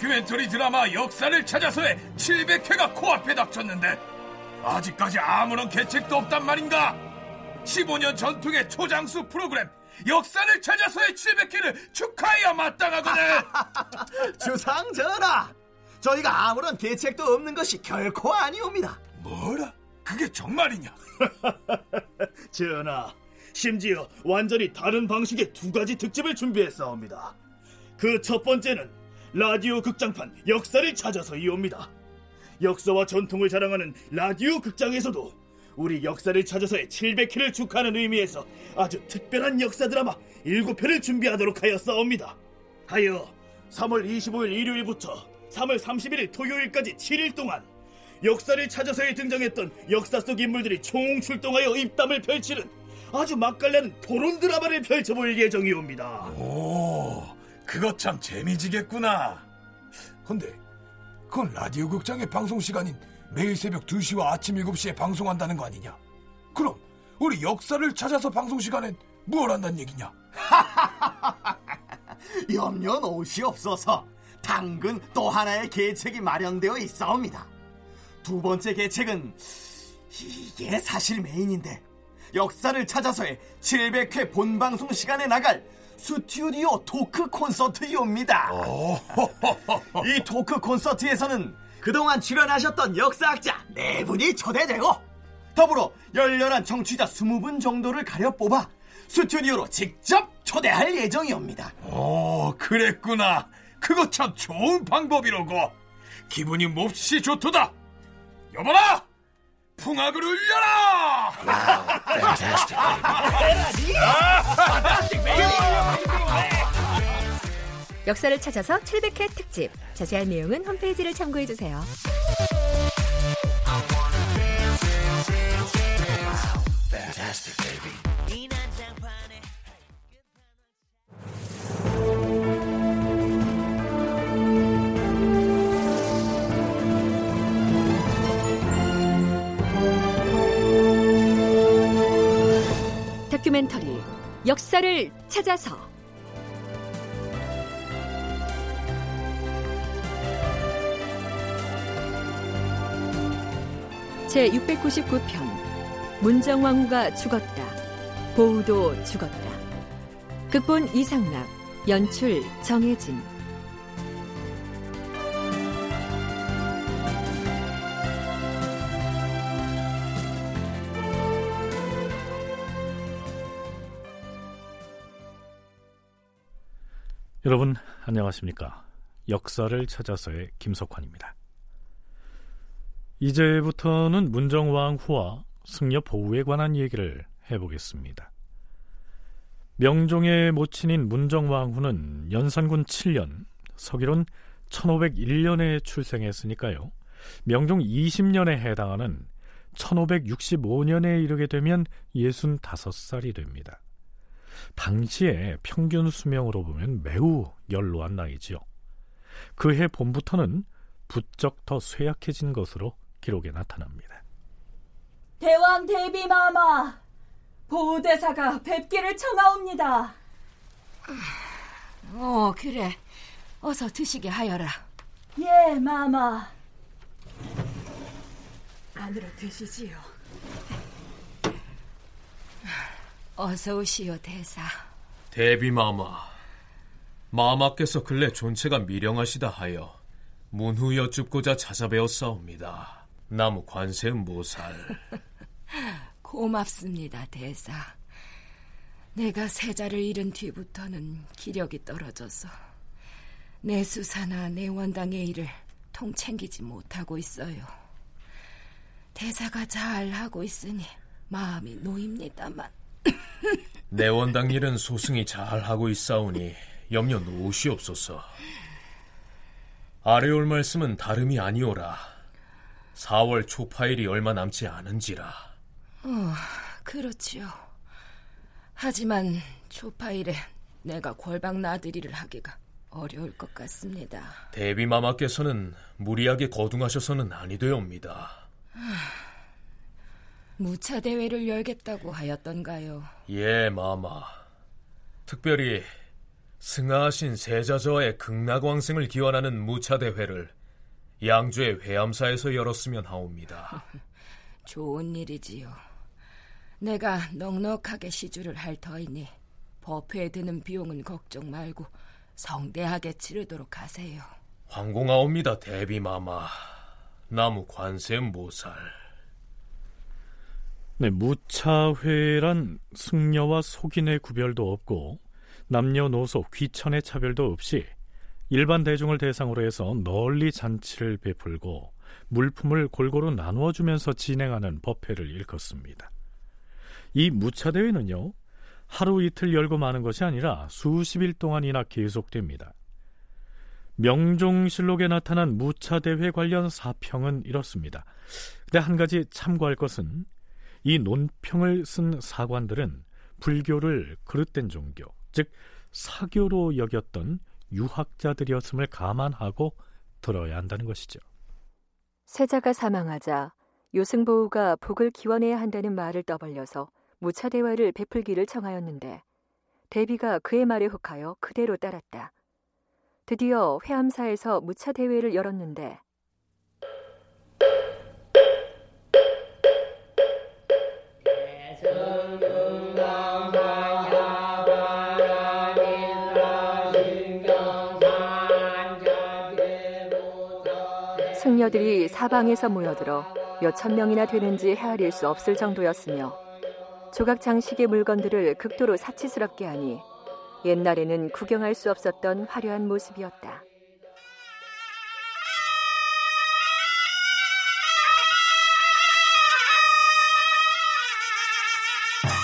다큐멘터리 드라마 역사를 찾아서의 700회가 코앞에 닥쳤는데 아직까지 아무런 계책도 없단 말인가? 15년 전통의 초장수 프로그램 역사를 찾아서의 700회를 축하해야 마땅하거든. 주상 전하, 저희가 아무런 계책도 없는 것이 결코 아니옵니다. 뭐라? 그게 정말이냐? 전하, 심지어 완전히 다른 방식의 두 가지 특집을 준비했사옵니다. 그 첫 번째는 라디오 극장판 역사를 찾아서이옵니다. 역사와 전통을 자랑하는 라디오 극장에서도 우리 역사를 찾아서의 700회를 축하하는 의미에서 아주 특별한 역사 드라마 7회를 준비하도록 하였사옵니다. 하여 3월 25일 일요일부터 3월 31일 토요일까지 7일 동안 역사를 찾아서에 등장했던 역사 속 인물들이 총 출동하여 입담을 펼치는 아주 맛깔나는 토론 드라마를 펼쳐볼 예정이옵니다. 오, 그거 참 재미지겠구나. 근데 그건 라디오 극장의 방송 시간인 매일 새벽 2시와 아침 7시에 방송한다는 거 아니냐? 그럼 우리 역사를 찾아서 방송 시간엔 뭘 한다는 얘기냐? 염려 놓으시 없어서 당근 또 하나의 계책이 마련되어 있사옵니다. 두 번째 계책은 이게 사실 메인인데 역사를 찾아서의 700회 본방송 시간에 나갈 스튜디오 토크 콘서트이옵니다. 이 토크 콘서트에서는 그동안 출연하셨던 역사학자 네 분이 초대되고 더불어 열렬한 정취자 20분 정도를 가려 뽑아 스튜디오로 직접 초대할 예정이옵니다. 오, 그랬구나. 그거 참 좋은 방법이로고. 기분이 몹시 좋도다. 여보라! 풍악을 울려라! 역사를 찾아서 700회 특집. 자세한 내용은 홈페이지를 참고해 주세요. 다큐멘터리 역사를 찾아서 제 699편 문정왕후가 죽었다. 보우도 죽었다. 극본 이상락, 연출 정혜진. 여러분 안녕하십니까? 역사를 찾아서의 김석환입니다. 이제부터는 문정왕 후와 승려 보우에 관한 얘기를 해보겠습니다. 명종의 모친인 문정왕 후는 연산군 7년, 서기론 1501년에 출생했으니까요. 명종 20년에 해당하는 1565년에 이르게 되면 65살이 됩니다. 당시에 평균 수명으로 보면 매우 연로한 나이지요. 그해 봄부터는 부쩍 더 쇠약해진 것으로 기록에 나타납니다. 대왕 대비마마 보호대사가 뵙기를 청하옵니다. 어 그래 어서 드시게 하여라. 예 마마 안으로 드시지요. 어서 오시오 대사. 대비마마 마마께서 근래 존체가 미령하시다 하여 문후 여쭙고자 찾아뵈었사옵니다. 나무 관세음 모살. 고맙습니다 대사. 내가 세자를 잃은 뒤부터는 기력이 떨어져서 내 수사나 내 원당의 일을 통 챙기지 못하고 있어요. 대사가 잘 하고 있으니 마음이 놓입니다만. 내 원당 일은 소승이 잘 하고 있사오니 염려 놓으시옵소서. 아래 올 말씀은 다름이 아니오라. 4월 초파일이 얼마 남지 않은지라. 어, 그렇지요. 하지만 초파일에 내가 골방 나들이를 하기가 어려울 것 같습니다. 대비마마께서는 무리하게 거둥하셔서는 아니되옵니다. 무차 대회를 열겠다고 하였던가요? 예, 마마. 특별히 승하하신 세자저하의 극락왕승을 기원하는 무차 대회를 양주의 회암사에서 열었으면 하옵니다. 좋은 일이지요. 내가 넉넉하게 시주를 할 터이니 법회에 드는 비용은 걱정 말고 성대하게 치르도록 하세요. 황공하옵니다, 대비마마. 나무 관세 모살. 네, 무차회란 승려와 속인의 구별도 없고 남녀노소 귀천의 차별도 없이 일반 대중을 대상으로 해서 널리 잔치를 베풀고 물품을 골고루 나누어 주면서 진행하는 법회를 일컫습니다. 이 무차 대회는요, 하루 이틀 열고 마는 것이 아니라 수십 일 동안이나 계속됩니다. 명종실록에 나타난 무차 대회 관련 사평은 이렇습니다. 근데 한 가지 참고할 것은 이 논평을 쓴 사관들은 불교를 그릇된 종교, 즉 사교로 여겼던 유학자들이었음을 감안하고 들어야 한다는 것이죠. 세자가 사망하자 요승보우가 복을 기원해야 한다는 말을 떠벌려서 무차 대화를 베풀기를 청하였는데 대비가 그의 말에 혹하여 그대로 따랐다. 드디어 회암사에서 무차 대회를 열었는데 승려들이 사방에서 모여들어 몇 천 명이나 되는지 헤아릴 수 없을 정도였으며 조각 장식의 물건들을 극도로 사치스럽게 하니 옛날에는 구경할 수 없었던 화려한 모습이었다.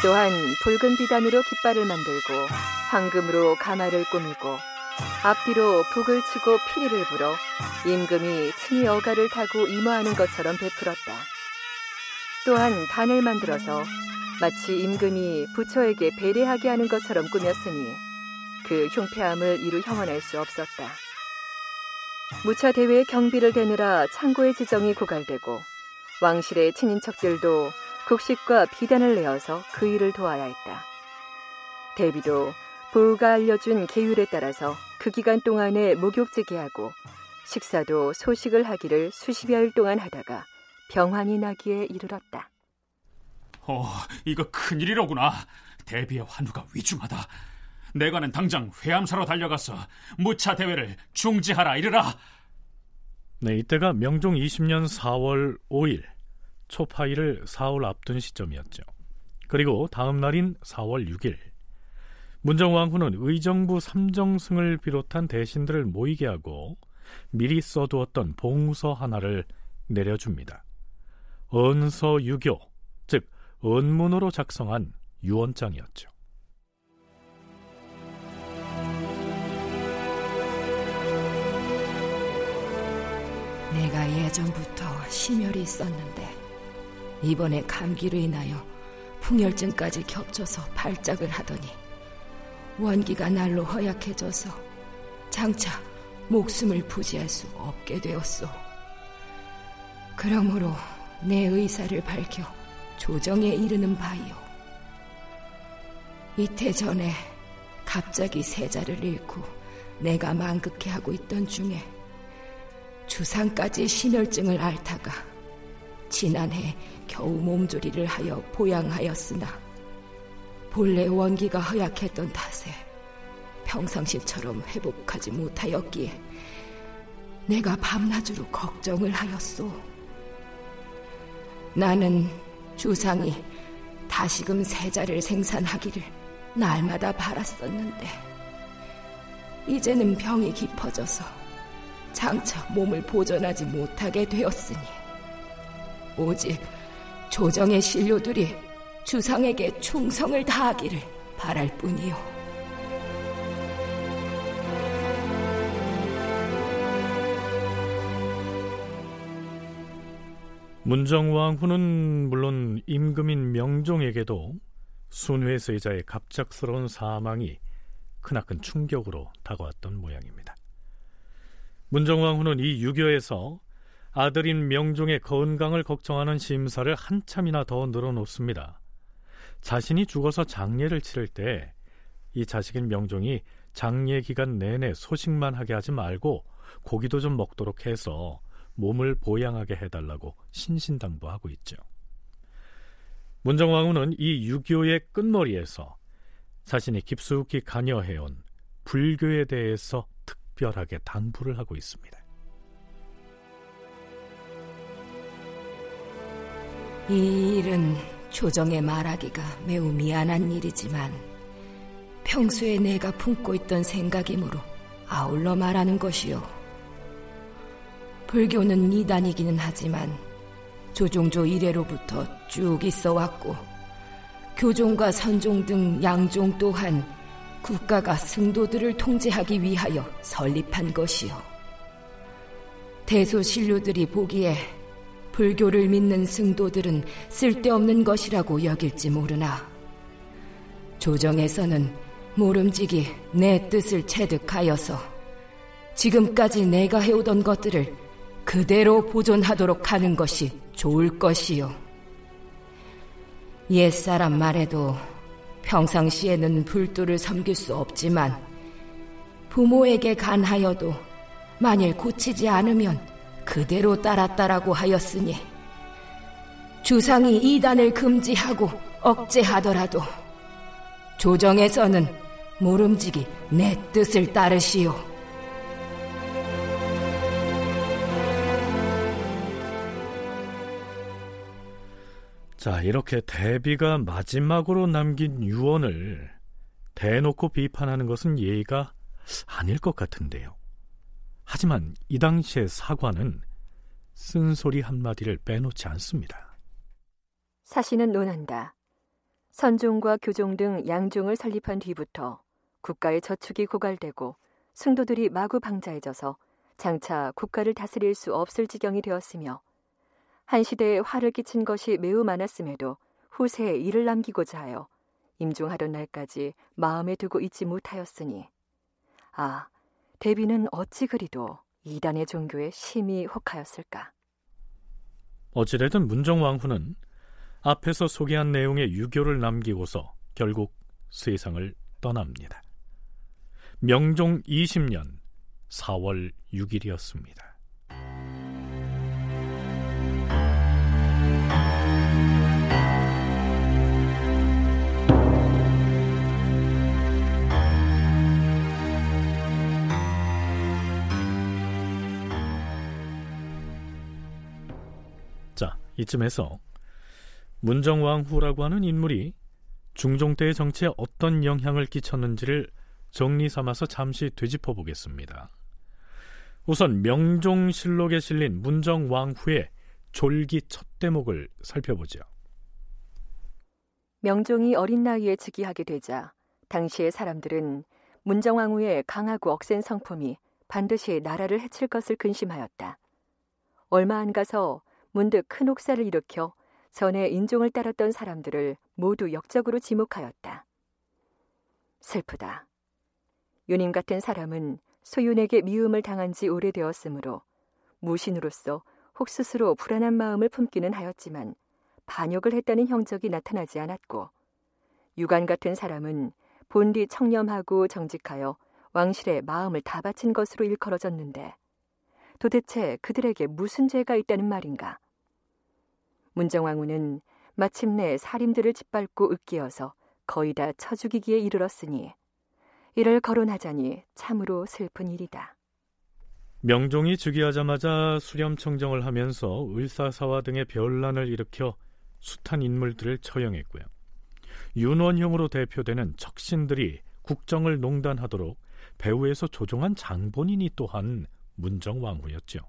또한 붉은 비단으로 깃발을 만들고 황금으로 가마를 꾸미고 앞뒤로 북을 치고 피리를 불어 임금이 친히 어가를 타고 임화하는 것처럼 베풀었다. 또한 단을 만들어서 마치 임금이 부처에게 배례하게 하는 것처럼 꾸몄으니 그 흉패함을 이루 형언할 수 없었다. 무차 대회 경비를 대느라 창고의 지정이 고갈되고 왕실의 친인척들도 곡식과 비단을 내어서 그 일을 도와야 했다. 대비도 부가 알려준 계율에 따라서 그 기간 동안에 목욕지게 하고 식사도 소식을 하기를 수십여일 동안 하다가 병환이 나기에 이르렀다. 어, 이거 큰일이로구나. 대비의 환우가 위중하다. 내가는 당장 회암사로 달려가서 무차 대회를 중지하라 이르라. 네, 이때가 명종 20년 4월 5일 초파일을 사흘 앞둔 시점이었죠. 그리고 다음 날인 4월 6일 문정왕후는 의정부 삼정승을 비롯한 대신들을 모이게 하고 미리 써두었던 봉서 하나를 내려줍니다. 언서 유교, 즉 언문으로 작성한 유언장이었죠. 내가 예전부터 심혈이 있었는데 이번에 감기로 인하여 풍열증까지 겹쳐서 발작을 하더니 원기가 날로 허약해져서 장차 목숨을 부지할 수 없게 되었소. 그러므로 내 의사를 밝혀 조정에 이르는 바이오. 이태 전에 갑자기 세자를 잃고 내가 만극해 하고 있던 중에 주상까지 신혈증을 앓다가 지난해 겨우 몸조리를 하여 보양하였으나 본래 원기가 허약했던 탓에 평상시처럼 회복하지 못하였기에 내가 밤낮으로 걱정을 하였소. 나는 주상이 다시금 세자를 생산하기를 날마다 바랐었는데 이제는 병이 깊어져서 장차 몸을 보존하지 못하게 되었으니 오직 조정의 신료들이 주상에게 충성을 다하기를 바랄 뿐이요. 문정왕후는 물론 임금인 명종에게도 순회 세자의 갑작스러운 사망이 크나큰 충격으로 다가왔던 모양입니다. 문정왕후는 이 유교에서 아들인 명종의 건강을 걱정하는 심사를 한참이나 더 늘어놓습니다. 자신이 죽어서 장례를 치를 때 이 자식인 명종이 장례 기간 내내 소식만 하게 하지 말고 고기도 좀 먹도록 해서 몸을 보양하게 해달라고 신신당부하고 있죠. 문정왕후는 이 유교의 끝머리에서 자신이 깊숙이 관여해온 불교에 대해서 특별하게 당부를 하고 있습니다. 이 일은 조정에 말하기가 매우 미안한 일이지만 평소에 내가 품고 있던 생각이므로 아울러 말하는 것이요. 불교는 이단이기는 하지만 조종조 이래로부터 쭉 있어 왔고 교종과 선종 등 양종 또한 국가가 승도들을 통제하기 위하여 설립한 것이요. 대소신료들이 보기에 불교를 믿는 승도들은 쓸데없는 것이라고 여길지 모르나 조정에서는 모름지기 내 뜻을 체득하여서 지금까지 내가 해오던 것들을 그대로 보존하도록 하는 것이 좋을 것이요. 옛사람 말에도 평상시에는 불도를 섬길 수 없지만 부모에게 간하여도 만일 고치지 않으면 그대로 따랐다라고 하였으니 주상이 이단을 금지하고 억제하더라도 조정에서는 모름지기 내 뜻을 따르시오. 자, 이렇게 대비가 마지막으로 남긴 유언을 대놓고 비판하는 것은 예의가 아닐 것 같은데요. 하지만 이 당시의 사과는 쓴소리 한마디를 빼놓지 않습니다. 사신은 논한다. 선종과 교종 등 양종을 설립한 뒤부터 국가의 저축이 고갈되고 승도들이 마구 방자해져서 장차 국가를 다스릴 수 없을 지경이 되었으며 한 시대에 화를 끼친 것이 매우 많았음에도 후세에 이를 남기고자 하여 임종하던 날까지 마음에 두고 있지 못하였으니 아 대비는 어찌 그리도 이단의 종교에 심히 혹하였을까? 어찌되든 문정왕후는 앞에서 소개한 내용의 유교를 남기고서 결국 세상을 떠납니다. 명종 20년 4월 6일이었습니다. 이쯤에서 문정왕후라고 하는 인물이 중종 때의 정치에 어떤 영향을 끼쳤는지를 정리 삼아서 잠시 되짚어 보겠습니다. 우선 명종실록에 실린 문정왕후의 졸기 첫 대목을 살펴보죠. 명종이 어린 나이에 즉위하게 되자 당시의 사람들은 문정왕후의 강하고 억센 성품이 반드시 나라를 해칠 것을 근심하였다. 얼마 안 가서 문득 큰 옥사를 일으켜 전에 인종을 따랐던 사람들을 모두 역적으로 지목하였다. 슬프다. 유님 같은 사람은 소윤에게 미움을 당한 지 오래되었으므로 무신으로서 혹 스스로 불안한 마음을 품기는 하였지만 반역을 했다는 형적이 나타나지 않았고 유관 같은 사람은 본디 청렴하고 정직하여 왕실에 마음을 다 바친 것으로 일컬어졌는데 도대체 그들에게 무슨 죄가 있다는 말인가? 문정왕후는 마침내 사림들을 짓밟고 으깨어서 거의 다 쳐죽이기에 이르렀으니 이를 거론하자니 참으로 슬픈 일이다. 명종이 즉위하자마자 수렴청정을 하면서 을사사화 등의 변란을 일으켜 숱한 인물들을 처형했고요. 윤원형으로 대표되는 척신들이 국정을 농단하도록 배후에서 조종한 장본인이 또한 문정왕후였죠.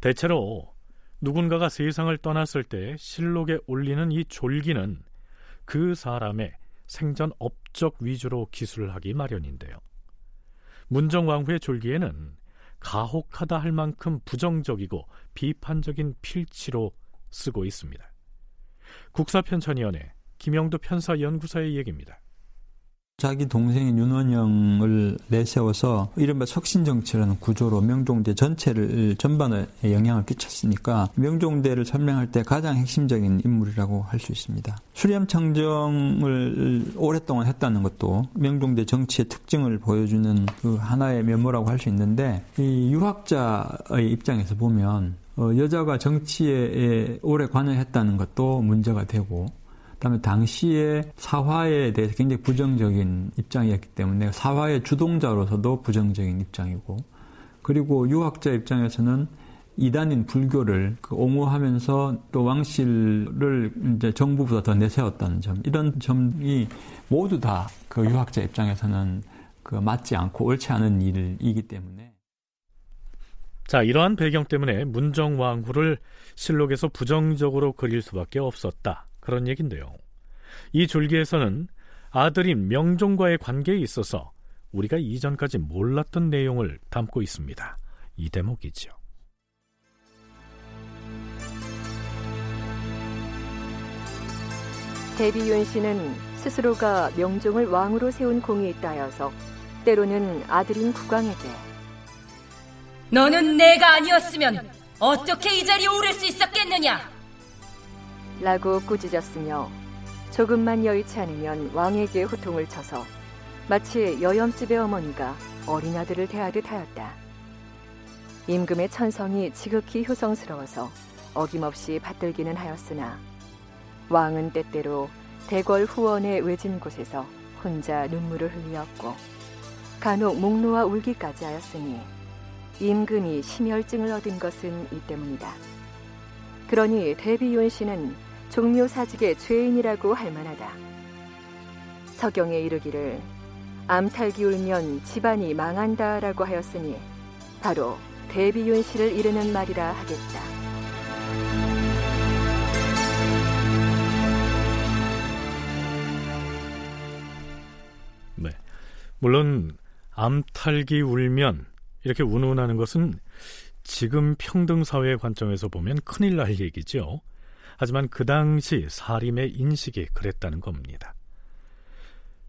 대체로 누군가가 세상을 떠났을 때 실록에 올리는 이 졸기는 그 사람의 생전 업적 위주로 기술을 하기 마련인데요. 문정왕후의 졸기에는 가혹하다 할 만큼 부정적이고 비판적인 필치로 쓰고 있습니다. 국사편찬위원회 김영도 편사연구사의 얘기입니다. 자기 동생인 윤원영을 내세워서 이른바 척신정치라는 구조로 명종대 전체를 전반에 영향을 끼쳤으니까 명종대를 설명할 때 가장 핵심적인 인물이라고 할 수 있습니다. 수렴청정을 오랫동안 했다는 것도 명종대 정치의 특징을 보여주는 그 하나의 면모라고 할 수 있는데 이 유학자의 입장에서 보면 어, 여자가 정치에 오래 관여했다는 것도 문제가 되고 그다음에 당시에 사화에 대해서 굉장히 부정적인 입장이었기 때문에 사화의 주동자로서도 부정적인 입장이고 그리고 유학자 입장에서는 이단인 불교를 그 옹호하면서 또 왕실을 이제 정부보다 더 내세웠다는 점 이런 점이 모두 다 그 유학자 입장에서는 그 맞지 않고 옳지 않은 일이기 때문에. 자 이러한 배경 때문에 문정왕후를 실록에서 부정적으로 그릴 수밖에 없었다 그런 얘긴데요. 이 줄기에서는 아들인 명종과의 관계에 있어서 우리가 이전까지 몰랐던 내용을 담고 있습니다. 이 대목이죠. 대비윤 씨는 스스로가 명종을 왕으로 세운 공이 있다 하여서 때로는 아들인 국왕에게 너는 내가 아니었으면 어떻게 이 자리에 오를 수 있었겠느냐? 라고 꾸짖었으며 조금만 여의치 않으면 왕에게 호통을 쳐서 마치 여염집의 어머니가 어린 아들을 대하듯 하였다. 임금의 천성이 지극히 효성스러워서 어김없이 받들기는 하였으나 왕은 때때로 대궐 후원의 외진 곳에서 혼자 눈물을 흘리었고 간혹 목 놓아 울기까지 하였으니 임금이 심혈증을 얻은 것은 이 때문이다. 그러니 대비윤 씨는 종묘 사직의 죄인이라고 할 만하다. 서경에 이르기를 암탈기 울면 집안이 망한다라고 하였으니 바로 대비윤 씨를 이르는 말이라 하겠다. 네. 물론 암탈기 울면 이렇게 운운하는 것은 지금 평등사회의 관점에서 보면 큰일 날 얘기죠. 하지만 그 당시 사림의 인식이 그랬다는 겁니다.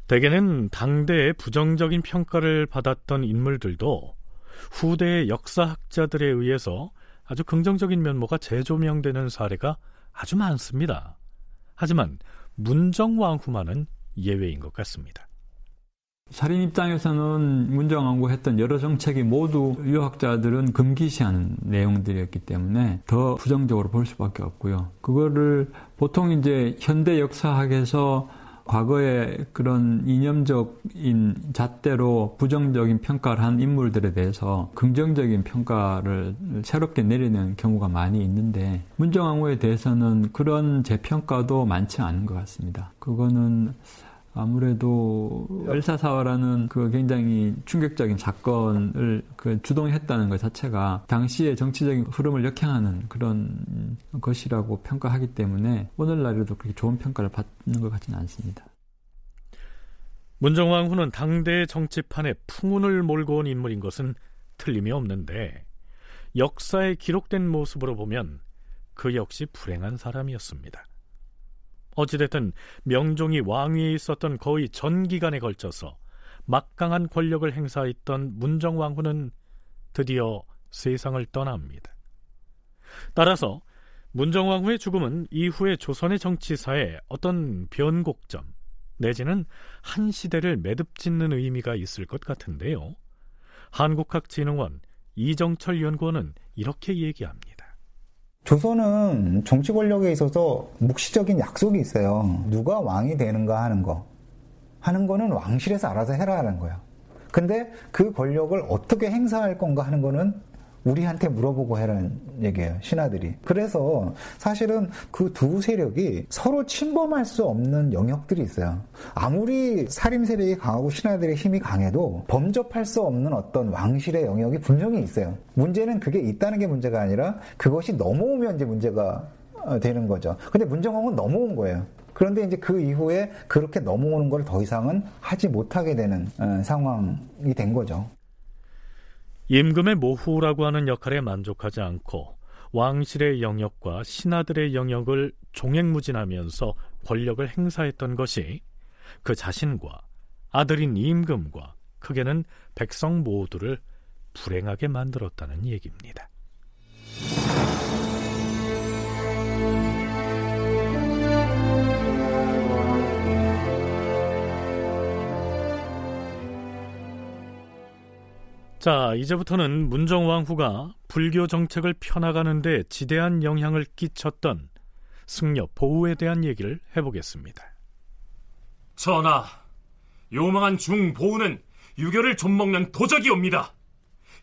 대개는 당대의 부정적인 평가를 받았던 인물들도 후대의 역사학자들에 의해서 아주 긍정적인 면모가 재조명되는 사례가 아주 많습니다. 하지만 문정왕후만은 예외인 것 같습니다. 살인 입장에서는 문정왕후 했던 여러 정책이 모두 유학자들은 금기시하는 내용들이었기 때문에 더 부정적으로 볼 수밖에 없고요. 그거를 보통 이제 현대 역사학에서 과거에 그런 이념적인 잣대로 부정적인 평가를 한 인물들에 대해서 긍정적인 평가를 새롭게 내리는 경우가 많이 있는데 문정왕후에 대해서는 그런 재평가도 많지 않은 것 같습니다. 그거는 아무래도 열사사화라는 그 굉장히 충격적인 사건을 그 주동했다는 것 자체가 당시의 정치적인 흐름을 역행하는 그런 것이라고 평가하기 때문에 오늘날에도 그렇게 좋은 평가를 받는 것 같지는 않습니다. 문정왕 후는 당대의 정치판에 풍운을 몰고 온 인물인 것은 틀림이 없는데 역사에 기록된 모습으로 보면 그 역시 불행한 사람이었습니다. 어찌됐든 명종이 왕위에 있었던 거의 전 기간에 걸쳐서 막강한 권력을 행사했던 문정왕후는 드디어 세상을 떠납니다. 따라서 문정왕후의 죽음은 이후의 조선의 정치사에 어떤 변곡점 내지는 한 시대를 매듭짓는 의미가 있을 것 같은데요. 한국학진흥원 이정철 연구원은 이렇게 얘기합니다. 조선은 정치 권력에 있어서 묵시적인 약속이 있어요. 누가 왕이 되는가 하는 거. 하는 거는 왕실에서 알아서 해라 하는 거예요. 근데 그 권력을 어떻게 행사할 건가 하는 거는 우리한테 물어보고 해라는 얘기예요. 신하들이. 그래서 사실은 그 두 세력이 서로 침범할 수 없는 영역들이 있어요. 아무리 살림 세력이 강하고 신하들의 힘이 강해도 범접할 수 없는 어떤 왕실의 영역이 분명히 있어요. 문제는 그게 있다는 게 문제가 아니라 그것이 넘어오면 이제 문제가 어, 되는 거죠. 근데 문정왕은 넘어온 거예요. 그런데 이제 그 이후에 그렇게 넘어오는 걸 더 이상은 하지 못하게 되는 어, 상황이 된 거죠. 임금의 모후라고 하는 역할에 만족하지 않고 왕실의 영역과 신하들의 영역을 종횡무진하면서 권력을 행사했던 것이 그 자신과 아들인 임금과 크게는 백성 모두를 불행하게 만들었다는 얘기입니다. 자, 이제부터는 문정왕후가 불교 정책을 펴나가는 데 지대한 영향을 끼쳤던 승려 보우에 대한 얘기를 해보겠습니다. 전하, 요망한 중보우는 유교를 좀먹는 도적이옵니다.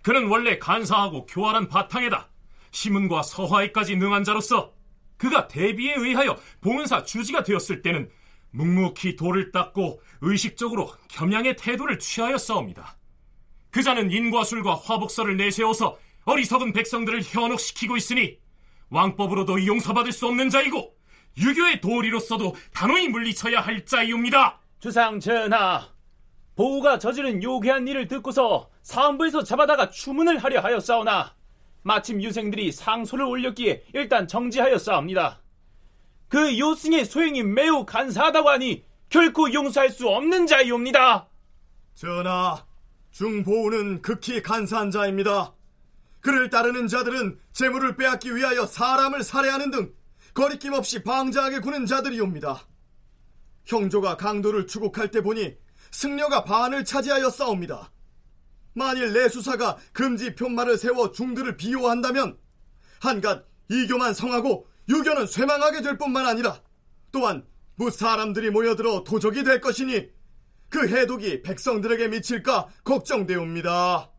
그는 원래 간사하고 교활한 바탕에다 시문과 서화에까지 능한 자로서 그가 대비에 의하여 봉은사 주지가 되었을 때는 묵묵히 돌을 닦고 의식적으로 겸양의 태도를 취하여 싸웁니다. 그 자는 인과술과 화복서를 내세워서 어리석은 백성들을 현혹시키고 있으니 왕법으로도 용서받을 수 없는 자이고 유교의 도리로서도 단호히 물리쳐야 할 자이옵니다. 주상 전하, 보우가 저지른 요괴한 일을 듣고서 사헌부에서 잡아다가 추문을 하려 하였사오나 마침 유생들이 상소를 올렸기에 일단 정지하였사옵니다. 그 요승의 소행이 매우 간사하다고 하니 결코 용서할 수 없는 자이옵니다. 전하, 중보우는 극히 간사한 자입니다. 그를 따르는 자들은 재물을 빼앗기 위하여 사람을 살해하는 등 거리낌 없이 방자하게 구는 자들이옵니다. 형조가 강도를 추국할 때 보니 승려가 반을 차지하여 싸웁니다. 만일 내수사가 금지 편말을 세워 중들을 비호한다면 한갓 이교만 성하고 유교는 쇠망하게 될 뿐만 아니라 또한 무사람들이 모여들어 도적이 될 것이니 그 해독이 백성들에게 미칠까 걱정되옵니다.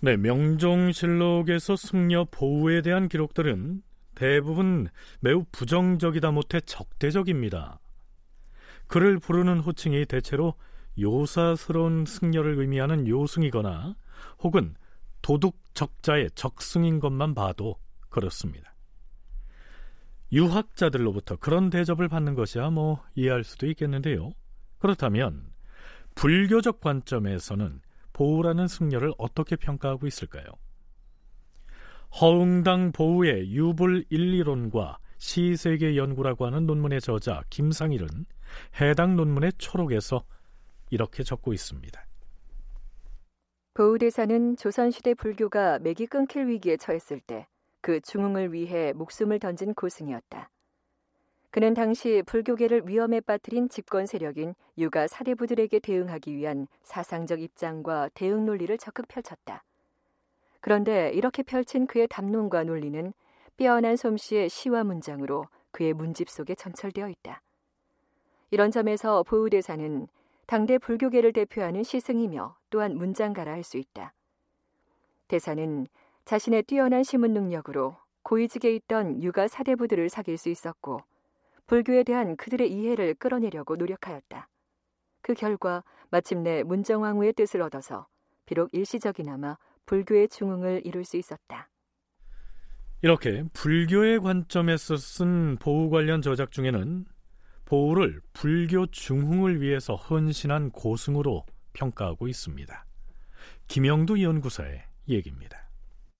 네, 명종실록에서 승려 보우에 대한 기록들은 대부분 매우 부정적이다 못해 적대적입니다. 그를 부르는 호칭이 대체로 요사스러운 승려를 의미하는 요승이거나 혹은 도둑 적자의 적승인 것만 봐도 그렇습니다. 유학자들로부터 그런 대접을 받는 것이야 뭐 이해할 수도 있겠는데요. 그렇다면 불교적 관점에서는 보우라는 승려를 어떻게 평가하고 있을까요? 허응당 보우의 유불 일리론과 시세계 연구라고 하는 논문의 저자 김상일은 해당 논문의 초록에서 이렇게 적고 있습니다. 보우대사는 조선시대 불교가 맥이 끊길 위기에 처했을 때 그 중흥을 위해 목숨을 던진 고승이었다. 그는 당시 불교계를 위험에 빠뜨린 집권 세력인 유가 사대부들에게 대응하기 위한 사상적 입장과 대응 논리를 적극 펼쳤다. 그런데 이렇게 펼친 그의 담론과 논리는 빼어난 솜씨의 시와 문장으로 그의 문집 속에 점철되어 있다. 이런 점에서 보우대사는 당대 불교계를 대표하는 시승이며 또한 문장가라 할 수 있다. 대사는 자신의 뛰어난 시문 능력으로 고위직에 있던 유가 사대부들을 사귈 수 있었고 불교에 대한 그들의 이해를 끌어내려고 노력하였다. 그 결과 마침내 문정왕후의 뜻을 얻어서 비록 일시적이나마 불교의 중흥을 이룰 수 있었다. 이렇게 불교의 관점에서 쓴 보우 관련 저작 중에는 보우를 불교 중흥을 위해서 헌신한 고승으로 평가하고 있습니다. 김영두 연구소의 얘기입니다.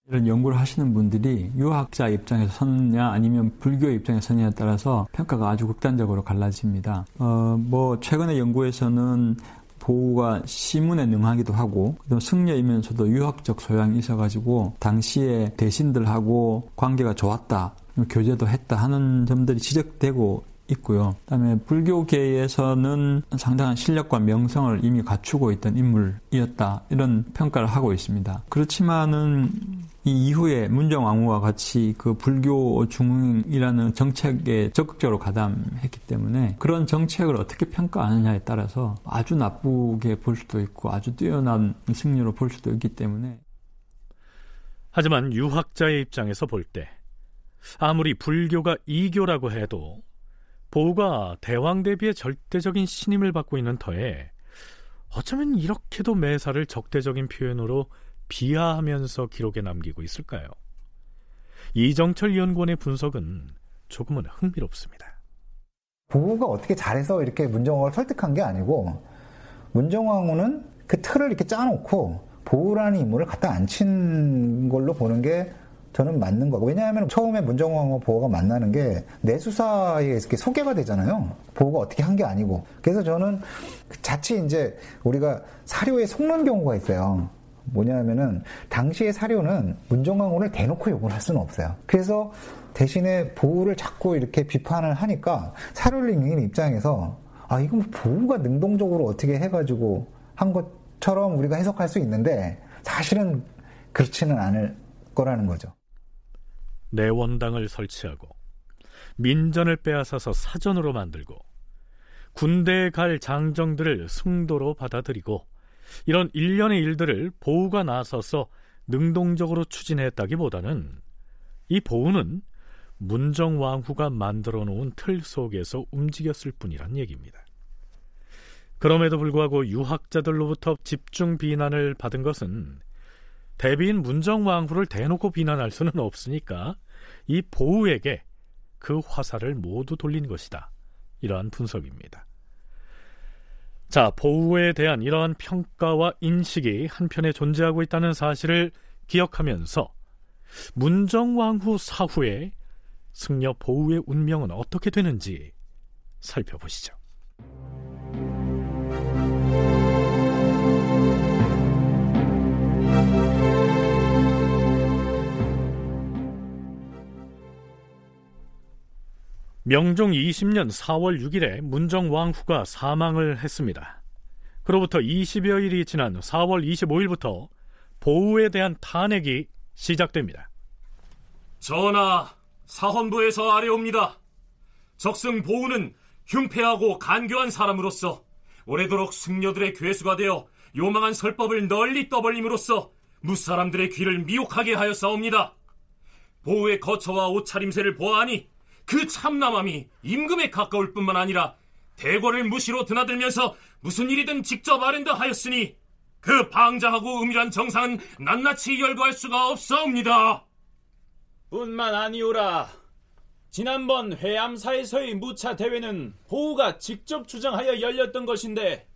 이런 연구를 하시는 분들이 유학자 입장에서 서느냐 아니면 불교 입장에서 서느냐에 따라서 평가가 아주 극단적으로 갈라집니다. 어, 뭐 최근의 연구에서는 보우가 시문에 능하기도 하고 그다음 승려이면서도 유학적 소양이 있어가지고 당시에 대신들하고 관계가 좋았다 교제도 했다 하는 점들이 지적되고 있고요. 그다음에 불교계에서는 상당한 실력과 명성을 이미 갖추고 있던 인물이었다 이런 평가를 하고 있습니다. 그렇지만은 이 이후에 문정왕후와 같이 그 불교 중흥이라는 정책에 적극적으로 가담했기 때문에 그런 정책을 어떻게 평가하느냐에 따라서 아주 나쁘게 볼 수도 있고 아주 뛰어난 승리로 볼 수도 있기 때문에. 하지만 유학자의 입장에서 볼 때 아무리 불교가 이교라고 해도 보우가 대왕 대비의 절대적인 신임을 받고 있는 터에 어쩌면 이렇게도 매사를 적대적인 표현으로 비하하면서 기록에 남기고 있을까요? 이정철 연구원의 분석은 조금은 흥미롭습니다. 보우가 어떻게 잘해서 이렇게 문정왕을 설득한 게 아니고 문정왕후는 그 틀을 이렇게 짜놓고 보우라는 인물을 갖다 앉힌 걸로 보는 게 저는 맞는 거고 왜냐하면 처음에 문정왕후 보호가 만나는 게 내 수사에 이렇게 소개가 되잖아요. 보호가 어떻게 한 게 아니고 그래서 저는 자칫 이제 우리가 사료에 속는 경우가 있어요. 뭐냐면은 당시의 사료는 문정왕후를 대놓고 욕을 할 수는 없어요. 그래서 대신에 보호를 자꾸 이렇게 비판을 하니까 사료를 읽는 입장에서 아 이건 뭐 보호가 능동적으로 어떻게 해가지고 한 것처럼 우리가 해석할 수 있는데 사실은 그렇지는 않을 거라는 거죠. 내원당을 설치하고 민전을 빼앗아서 사전으로 만들고 군대에 갈 장정들을 승도로 받아들이고 이런 일련의 일들을 보우가 나서서 능동적으로 추진했다기보다는 이 보우는 문정왕후가 만들어 놓은 틀 속에서 움직였을 뿐이란 얘기입니다. 그럼에도 불구하고 유학자들로부터 집중 비난을 받은 것은 대비인 문정왕후를 대놓고 비난할 수는 없으니까 이 보우에게 그 화살을 모두 돌린 것이다. 이러한 분석입니다. 자, 보우에 대한 이러한 평가와 인식이 한편에 존재하고 있다는 사실을 기억하면서 문정왕후 사후에 승려 보우의 운명은 어떻게 되는지 살펴보시죠. 명종 20년 4월 6일에 문정왕후가 사망을 했습니다. 그로부터 20여 일이 지난 4월 25일부터 보우에 대한 탄핵이 시작됩니다. 전하, 사헌부에서 아래옵니다. 적승 보우는 흉패하고 간교한 사람으로서 오래도록 승려들의 괴수가 되어 요망한 설법을 널리 떠벌림으로써 무사람들의 귀를 미혹하게 하였사옵니다. 보우의 거처와 옷차림새를 보아하니 그 참남함이 임금에 가까울 뿐만 아니라 대궐을 무시로 드나들면서 무슨 일이든 직접 아랜다 하였으니 그 방자하고 음일한 정상은 낱낱이 열거할 수가 없사옵니다. 뿐만 아니오라. 지난번 회암사에서의 무차 대회는 보우가 직접 주장하여 열렸던 것인데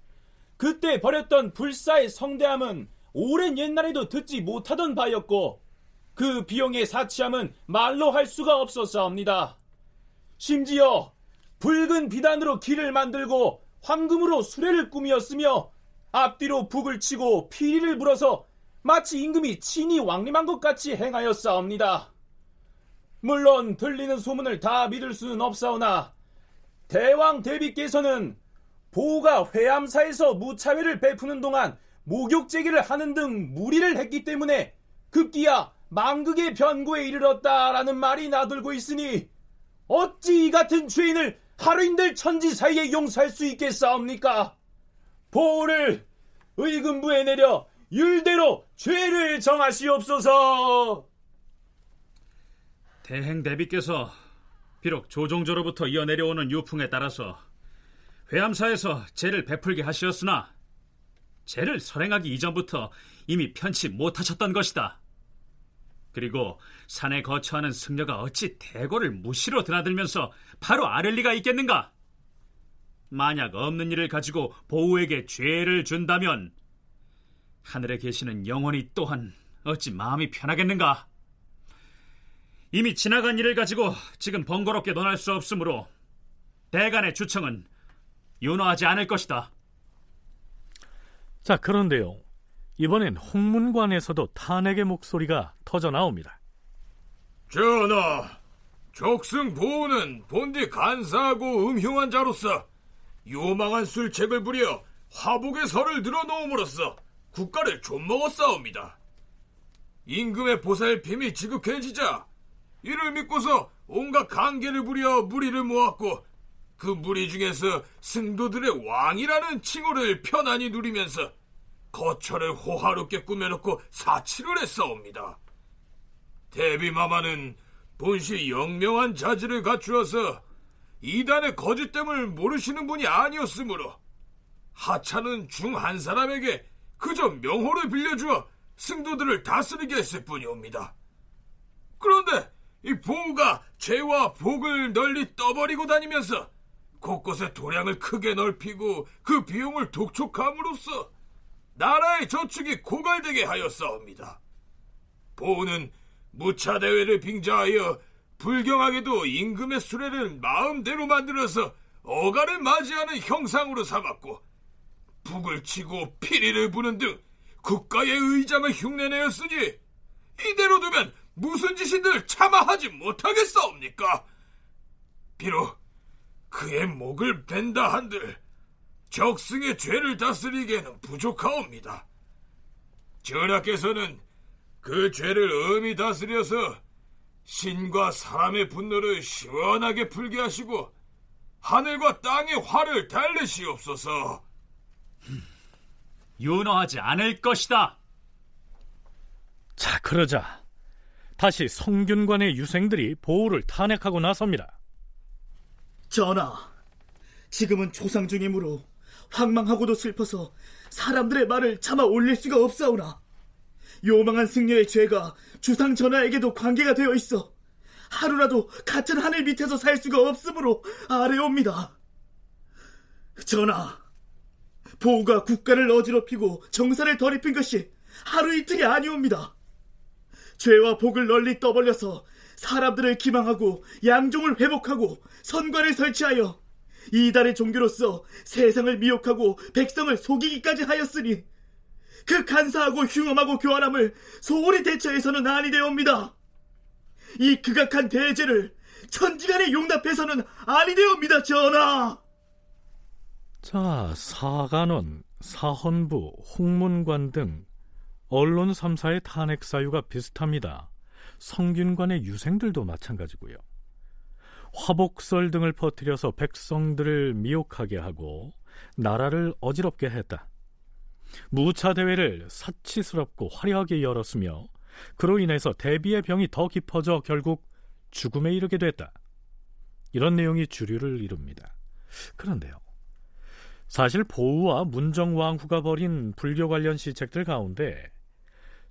그때 벌였던 불사의 성대함은 오랜 옛날에도 듣지 못하던 바였고 그 비용의 사치함은 말로 할 수가 없었사옵니다. 심지어 붉은 비단으로 길을 만들고 황금으로 수레를 꾸미었으며 앞뒤로 북을 치고 피리를 불어서 마치 임금이 친히 왕림한 것 같이 행하였사옵니다. 물론 들리는 소문을 다 믿을 수는 없사오나 대왕 대비께서는 보우가 회암사에서 무차회를 베푸는 동안 목욕제기를 하는 등 무리를 했기 때문에 급기야 망극의 변고에 이르렀다라는 말이 나돌고 있으니 어찌 이 같은 죄인을 하루인들 천지 사이에 용서할 수 있겠사옵니까? 보호를 의금부에 내려 율대로 죄를 정하시옵소서. 대행 대비께서 비록 조종조로부터 이어내려오는 유풍에 따라서 회암사에서 죄를 베풀게 하시었으나 죄를 설행하기 이전부터 이미 편치 못하셨던 것이다. 그리고 산에 거처하는 승려가 어찌 대궐을 무시로 드나들면서 바로 아랠 리가 있겠는가? 만약 없는 일을 가지고 보우에게 죄를 준다면 하늘에 계시는 영혼이 또한 어찌 마음이 편하겠는가? 이미 지나간 일을 가지고 지금 번거롭게 논할 수 없으므로 대간의 주청은 윤호하지 않을 것이다. 자, 그런데요. 이번엔 홍문관에서도 탄핵의 목소리가 터져 나옵니다. 전하, 적승 보호는 본디 간사하고 음흉한 자로서 요망한 술책을 부려 화복의 설을 들어놓음으로써 국가를 좀먹었사옵니다. 임금의 보살핌이 지극해지자 이를 믿고서 온갖 관계를 부려 무리를 모았고 그 무리 중에서 승도들의 왕이라는 칭호를 편안히 누리면서 거처를 호화롭게 꾸며놓고 사치를 했사옵니다. 대비마마는 본시 영명한 자질을 갖추어서 이단의 거짓됨을 모르시는 분이 아니었으므로 하차는 중한 사람에게 그저 명호를 빌려주어 승도들을 다스리게 했을 뿐이옵니다. 그런데 이 보우가 죄와 복을 널리 떠버리고 다니면서 곳곳에 도량을 크게 넓히고 그 비용을 독촉함으로써 나라의 저축이 고갈되게 하였사옵니다. 보우는 무차 대회를 빙자하여 불경하게도 임금의 수레를 마음대로 만들어서 어가를 맞이하는 형상으로 삼았고 북을 치고 피리를 부는 등 국가의 의장을 흉내내었으니 이대로 두면 무슨 짓이들 참아하지 못하겠사옵니까? 비록 그의 목을 벤다 한들 적승의 죄를 다스리기에는 부족하옵니다. 전하께서는 그 죄를 엄히 다스려서 신과 사람의 분노를 시원하게 풀게 하시고 하늘과 땅의 화를 달래시옵소서. 윤호하지 않을 것이다. 자, 그러자 다시 성균관의 유생들이 보호를 탄핵하고 나섭니다. 전하, 지금은 조상 중이므로 황망하고도 슬퍼서 사람들의 말을 참아 올릴 수가 없사오나 요망한 승려의 죄가 주상 전하에게도 관계가 되어 있어 하루라도 같은 하늘 밑에서 살 수가 없으므로 아래옵니다. 전하, 보우가 국가를 어지럽히고 정사를 더입힌 것이 하루 이틀이 아니옵니다. 죄와 복을 널리 떠벌려서 사람들을 기망하고 양종을 회복하고 선관을 설치하여 이달의 종교로서 세상을 미혹하고 백성을 속이기까지 하였으니 그 간사하고 흉엄하고 교활함을 소홀히 대처해서는 아니 되옵니다. 이 극악한 대죄를 천지간에 용납해서는 아니 되옵니다, 전하. 자, 사관원, 사헌부, 홍문관 등 언론 3사의 탄핵 사유가 비슷합니다. 성균관의 유생들도 마찬가지고요. 화복설 등을 퍼뜨려서 백성들을 미혹하게 하고 나라를 어지럽게 했다. 무차 대회를 사치스럽고 화려하게 열었으며 그로 인해서 대비의 병이 더 깊어져 결국 죽음에 이르게 됐다. 이런 내용이 주류를 이룹니다. 그런데요. 사실 보우와 문정왕후가 벌인 불교 관련 시책들 가운데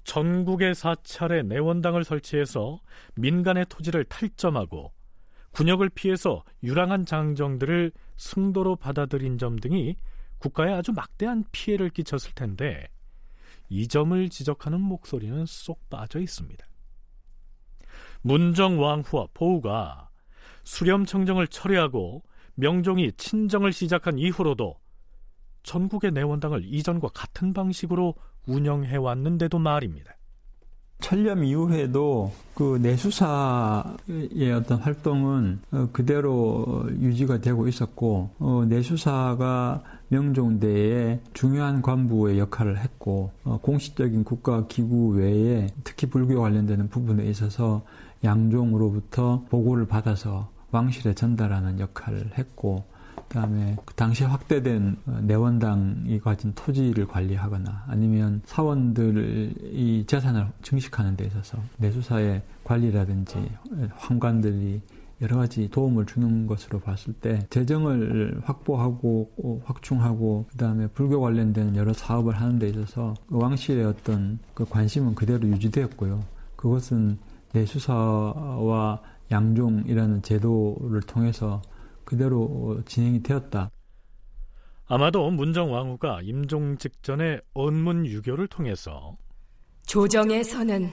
전국의 사찰에 내원당을 설치해서 민간의 토지를 탈점하고 군역을 피해서 유랑한 장정들을 승도로 받아들인 점 등이 국가에 아주 막대한 피해를 끼쳤을 텐데 이 점을 지적하는 목소리는 쏙 빠져 있습니다. 문정왕후와 보우가 수렴청정을 철회하고 명종이 친정을 시작한 이후로도 전국의 내원당을 이전과 같은 방식으로 운영해 왔는데도 말입니다. 철렴 이후에도 그 내수사의 어떤 활동은 어, 그대로 유지가 되고 있었고 어, 내수사가 명종대에 중요한 관부의 역할을 했고 어, 공식적인 국가 기구 외에 특히 불교 관련되는 부분에 있어서 양종으로부터 보고를 받아서 왕실에 전달하는 역할을 했고 그다음에 그 당시 확대된 내원당이 가진 토지를 관리하거나 아니면 사원들이 재산을 증식하는 데 있어서 내수사의 관리라든지 황관들이 여러 가지 도움을 주는 것으로 봤을 때 재정을 확보하고 확충하고 그다음에 불교 관련된 여러 사업을 하는 데 있어서 그 왕실의 어떤 그 관심은 그대로 유지되었고요. 그것은 내수사와 양종이라는 제도를 통해서 그대로 진행이 되었다. 아마도 문정 왕후가 임종 직전에 언문 유교를 통해서 조정에서는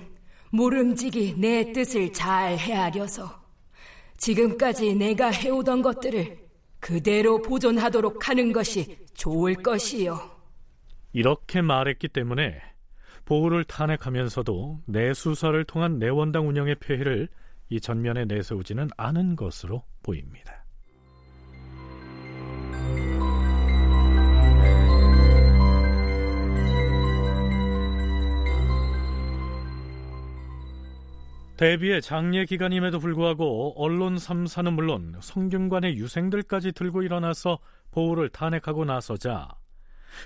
모름지기 내 뜻을 잘 헤아려서 지금까지 내가 해오던 것들을 그대로 보존하도록 하는 것이 좋을 것이요. 이렇게 말했기 때문에 보호를 탄핵하면서도 내수사를 통한 내원당 운영의 폐해를 이 전면에 내세우지는 않은 것으로 보입니다. 대비의 장례 기간임에도 불구하고 언론 3사는 물론 성균관의 유생들까지 들고 일어나서 보호를 탄핵하고 나서자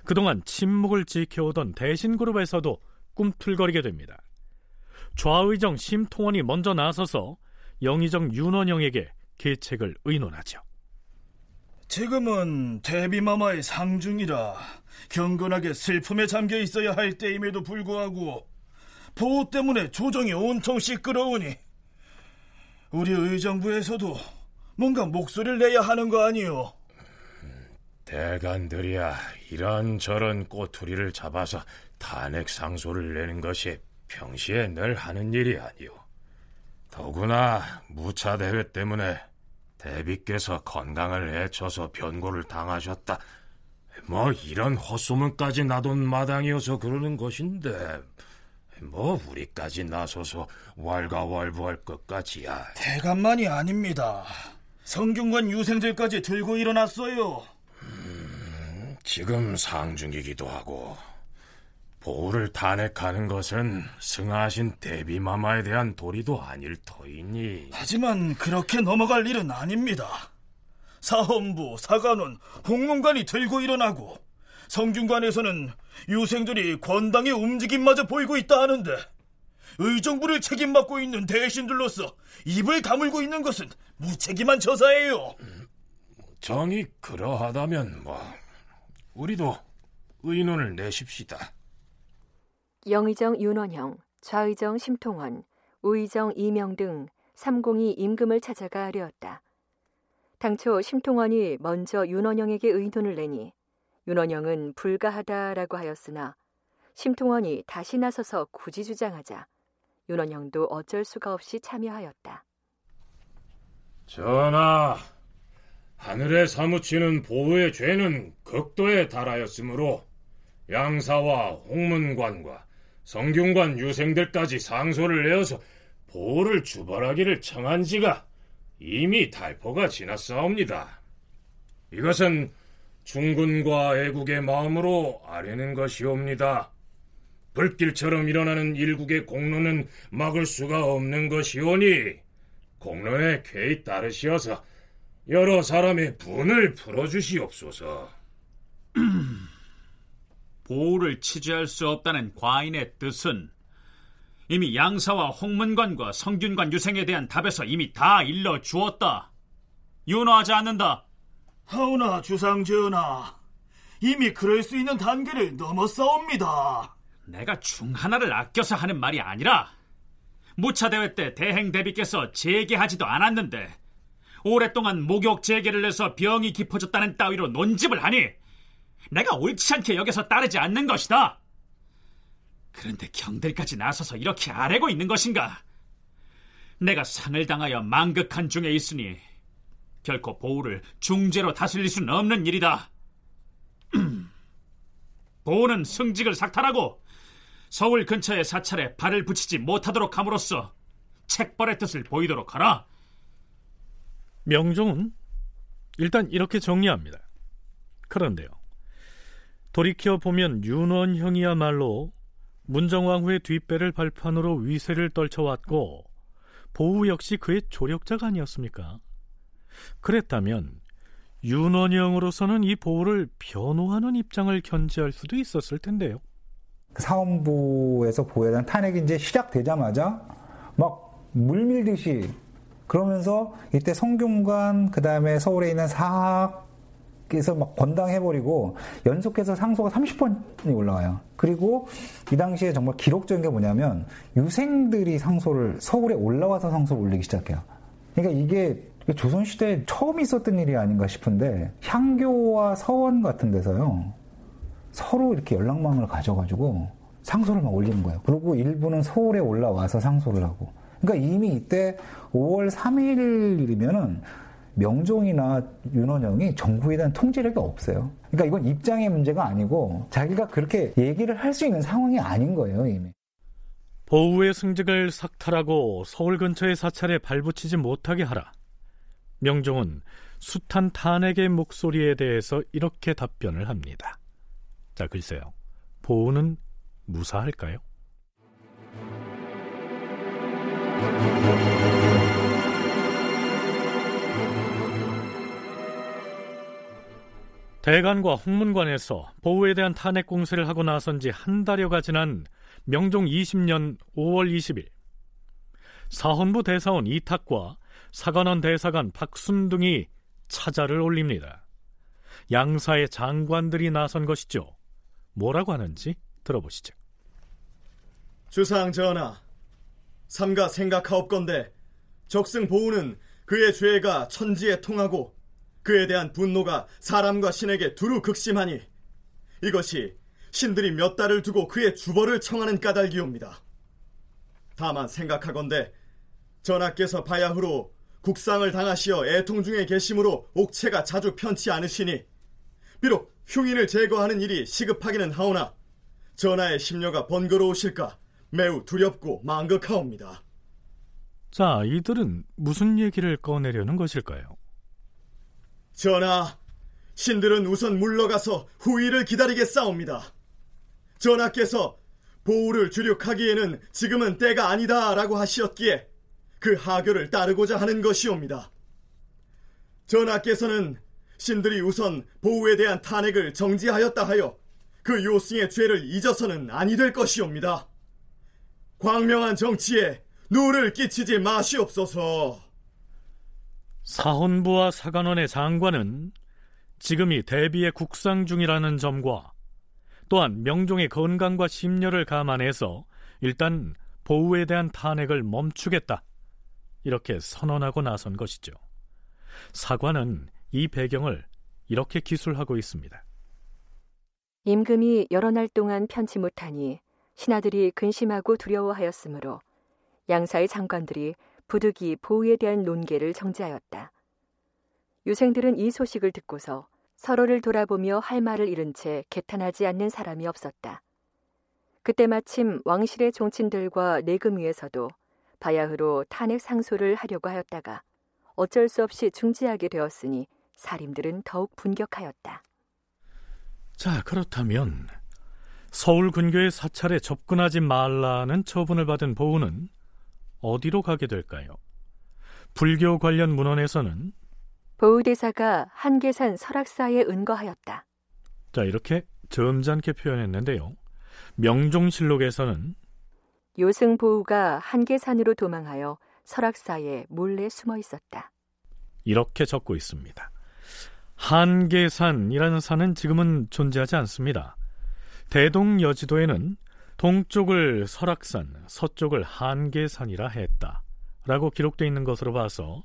그동안 침묵을 지켜오던 대신그룹에서도 꿈틀거리게 됩니다. 좌의정 심통원이 먼저 나서서 영의정 윤원영에게 계책을 의논하죠. 지금은 대비마마의 상중이라 경건하게 슬픔에 잠겨 있어야 할 때임에도 불구하고 보호 때문에 조정이 온통 시끄러우니 우리 의정부에서도 뭔가 목소리를 내야 하는 거 아니요? 대관들이야 이런저런 꼬투리를 잡아서 탄핵 상소를 내는 것이 평시에 늘 하는 일이 아니오. 더구나 무차 대회 때문에 대비께서 건강을 해쳐서 변고를 당하셨다. 뭐 이런 헛소문까지 나돈 마당이어서 그러는 것인데 뭐 우리까지 나서서 왈가왈부할 것까지야. 대감만이 아닙니다. 성균관 유생들까지 들고 일어났어요. 음, 지금 상중이기도 하고 보우를 탄핵하는 것은 승하신 대비마마에 대한 도리도 아닐 터이니. 하지만 그렇게 넘어갈 일은 아닙니다. 사헌부, 사관원, 홍문관이 들고 일어나고 성균관에서는 유생들이 권당의 움직임마저 보이고 있다 하는데 의정부를 책임맡고 있는 대신들로서 입을 다물고 있는 것은 무책임한 처사예요. 정이 그러하다면 뭐 우리도 의논을 내십시다. 영의정 윤원형, 좌의정 심통원, 우의정 이명 등 삼공이 임금을 찾아가 아뢰었다. 당초 심통원이 먼저 윤원형에게 의논을 내니 윤원형은 불가하다라고 하였으나 심통원이 다시 나서서 굳이 주장하자 윤원형도 어쩔 수가 없이 참여하였다. 전하, 하늘에 사무치는 보호의 죄는 극도에 달하였으므로 양사와 홍문관과 성균관 유생들까지 상소를 내어서 보호를 주벌하기를 청한 지가 이미 달포가 지났사옵니다. 이것은 중군과 애국의 마음으로 아뢰는 것이옵니다. 불길처럼 일어나는 일국의 공로는 막을 수가 없는 것이오니 공로의 쾌히 따르시어서 여러 사람의 분을 풀어주시옵소서. 보호를 취재할 수 없다는 과인의 뜻은 이미 양사와 홍문관과 성균관 유생에 대한 답에서 이미 다 일러 주었다. 윤호하지 않는다. 하오나 주상전하, 이미 그럴 수 있는 단계를 넘어싸옵니다. 내가 중 하나를 아껴서 하는 말이 아니라 무차 대회 때 대행 대비께서 재개하지도 않았는데 오랫동안 목욕 재개를 해서 병이 깊어졌다는 따위로 논집을 하니 내가 옳지 않게 여겨서 따르지 않는 것이다. 그런데 경들까지 나서서 이렇게 아뢰고 있는 것인가? 내가 상을 당하여 망극한 중에 있으니 결코 보우를 중재로 다스릴 수는 없는 일이다. 보우는 승직을 삭탈하고 서울 근처의 사찰에 발을 붙이지 못하도록 함으로써 책벌의 뜻을 보이도록 하라. 명종은 일단 이렇게 정리합니다. 그런데요. 돌이켜 보면 윤원형이야말로 문정왕후의 뒷배를 발판으로 위세를 떨쳐왔고 보우 역시 그의 조력자가 아니었습니까? 그랬다면 윤원형으로서는 이 보우를 변호하는 입장을 견지할 수도 있었을 텐데요. 사원부에서 보호에 대한 탄핵이 이제 시작되자마자 막 물밀듯이 그러면서 이때 성균관 그 다음에 서울에 있는 사학에서 막 권당해버리고 연속해서 상소가 30번이 올라와요. 그리고 이 당시에 정말 기록적인 게 뭐냐면 유생들이 상소를 서울에 올라와서 상소를 올리기 시작해요. 그러니까 이게 조선시대에 처음 있었던 일이 아닌가 싶은데 향교와 서원 같은 데서요. 서로 이렇게 연락망을 가져가지고 상소를 막 올리는 거예요. 그리고 일부는 서울에 올라와서 상소를 하고. 그러니까 이미 이때 5월 3일이면은 명종이나 윤원영이 정부에 대한 통제력이 없어요. 그러니까 이건 입장의 문제가 아니고 자기가 그렇게 얘기를 할 수 있는 상황이 아닌 거예요, 이미. 보우의 승직을 삭탈하고 서울 근처의 사찰에 발붙이지 못하게 하라. 명종은 숱한 탄핵의 목소리에 대해서 이렇게 답변을 합니다. 자, 글쎄요. 보우는 무사할까요? 대관과 홍문관에서 보우에 대한 탄핵 공세를 하고 나선 지 한 달여가 지난 명종 20년 5월 20일 사헌부 대사원 이탁과 사관원 대사관 박순둥이 차자를 올립니다. 양사의 장관들이 나선 것이죠. 뭐라고 하는지 들어보시죠. 주상 전하, 삼가 생각하옵건대 적승 보우는 그의 죄가 천지에 통하고 그에 대한 분노가 사람과 신에게 두루 극심하니 이것이 신들이 몇 달을 두고 그의 주벌을 청하는 까닭이옵니다. 다만 생각하건대 전하께서 바야흐로 국상을 당하시어 애통 중에 계심으로 옥체가 자주 편치 않으시니 비록 흉인을 제거하는 일이 시급하기는 하오나 전하의 심려가 번거로우실까 매우 두렵고 망극하옵니다. 자, 이들은 무슨 얘기를 꺼내려는 것일까요? 전하, 신들은 우선 물러가서 후위를 기다리겠사옵니다. 전하께서 보우를 주력하기에는 지금은 때가 아니다라고 하시었기에 그 하교를 따르고자 하는 것이옵니다. 전하께서는 신들이 우선 보우에 대한 탄핵을 정지하였다 하여 그 요승의 죄를 잊어서는 아니 될 것이옵니다. 광명한 정치에 누를 끼치지 마시옵소서. 사헌부와 사관원의 장관은 지금이 대비의 국상 중이라는 점과 또한 명종의 건강과 심려를 감안해서 일단 보우에 대한 탄핵을 멈추겠다. 이렇게 선언하고 나선 것이죠. 사관은 이 배경을 이렇게 기술하고 있습니다. 임금이 여러 날 동안 편치 못하니 신하들이 근심하고 두려워하였으므로 양사의 장관들이 부득이 보우에 대한 논계를 정지하였다. 유생들은 이 소식을 듣고서 서로를 돌아보며 할 말을 잃은 채 개탄하지 않는 사람이 없었다. 그때 마침 왕실의 종친들과 내금 위에서도 바야흐로 탄핵 상소를 하려고 하였다가 어쩔 수 없이 중지하게 되었으니 사림들은 더욱 분격하였다. 자, 그렇다면 서울 근교의 사찰에 접근하지 말라는 처분을 받은 보우는 어디로 가게 될까요? 불교 관련 문헌에서는 보우 대사가 한계산 설악사에 은거하였다. 자, 이렇게 점잖게 표현했는데요. 명종실록에서는 요승 보우가 한계산으로 도망하여 설악사에 몰래 숨어 있었다. 이렇게 적고 있습니다. 한계산이라는 산은 지금은 존재하지 않습니다. 대동 여지도에는 동쪽을 설악산, 서쪽을 한계산이라 했다. 라고 기록되어 있는 것으로 봐서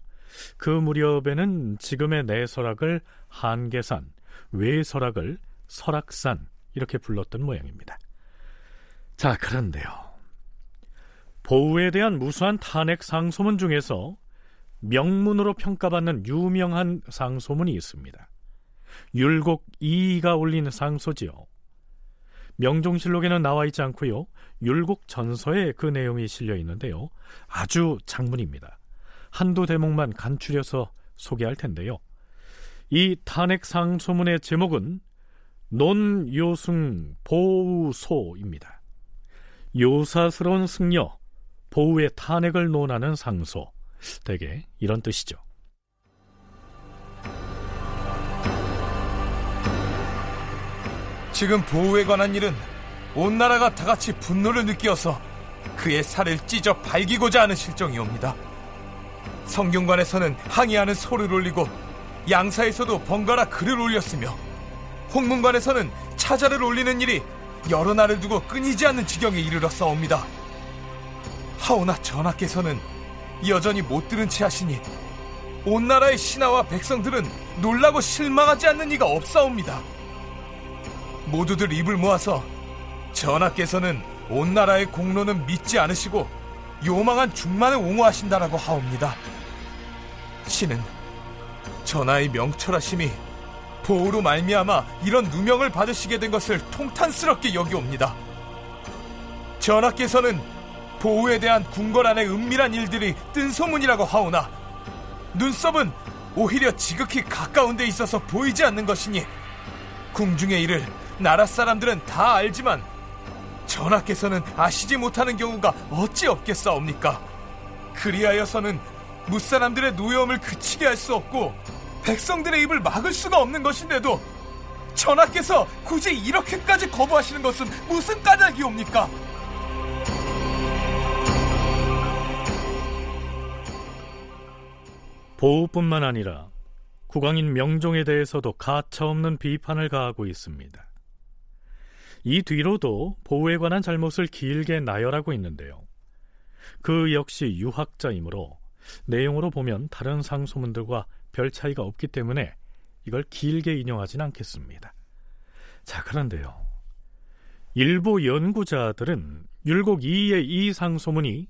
그 무렵에는 지금의 내설악을 한계산, 외설악을 설악산 이렇게 불렀던 모양입니다. 자, 그런데요. 보우에 대한 무수한 탄핵 상소문 중에서 명문으로 평가받는 유명한 상소문이 있습니다. 율곡 이이가 올린 상소지요. 명종실록에는 나와 있지 않고요. 율곡 전서에 그 내용이 실려 있는데요. 아주 장문입니다. 한두 대목만 간추려서 소개할 텐데요. 이 탄핵 상소문의 제목은 논요승 보우소입니다. 요사스러운 승려 보우의 탄핵을 논하는 상소. 대개 이런 뜻이죠. 지금 보우에 관한 일은 온 나라가 다 같이 분노를 느끼어서 그의 살을 찢어 발기고자 하는 실정이옵니다. 성균관에서는 항의하는 소를 올리고 양사에서도 번갈아 글을 올렸으며 홍문관에서는 차자를 올리는 일이 여러 날을 두고 끊이지 않는 지경에 이르렀사옵니다. 하오나 전하께서는 여전히 못 들은 채 하시니 온 나라의 신하와 백성들은 놀라고 실망하지 않는 이가 없사옵니다. 모두들 입을 모아서 전하께서는 온 나라의 공로는 믿지 않으시고 요망한 중만을 옹호하신다라고 하옵니다. 신은 전하의 명철하심이 보호로 말미암아 이런 누명을 받으시게 된 것을 통탄스럽게 여기옵니다. 전하께서는 보호에 대한 궁궐안의 은밀한 일들이 뜬 소문이라고 하오나 눈썹은 오히려 지극히 가까운 데 있어서 보이지 않는 것이니 궁중의 일을 나라 사람들은 다 알지만 전하께서는 아시지 못하는 경우가 어찌 없겠사옵니까? 그리하여서는 무사람들의 노여움을 그치게 할 수 없고 백성들의 입을 막을 수가 없는 것인데도 전하께서 굳이 이렇게까지 거부하시는 것은 무슨 까닭이옵니까? 보우뿐만 아니라 국왕인 명종에 대해서도 가차없는 비판을 가하고 있습니다. 이 뒤로도 보우에 관한 잘못을 길게 나열하고 있는데요. 그 역시 유학자이므로 내용으로 보면 다른 상소문들과 별 차이가 없기 때문에 이걸 길게 인용하진 않겠습니다. 자, 그런데요. 일부 연구자들은 율곡 2의 이 상소문이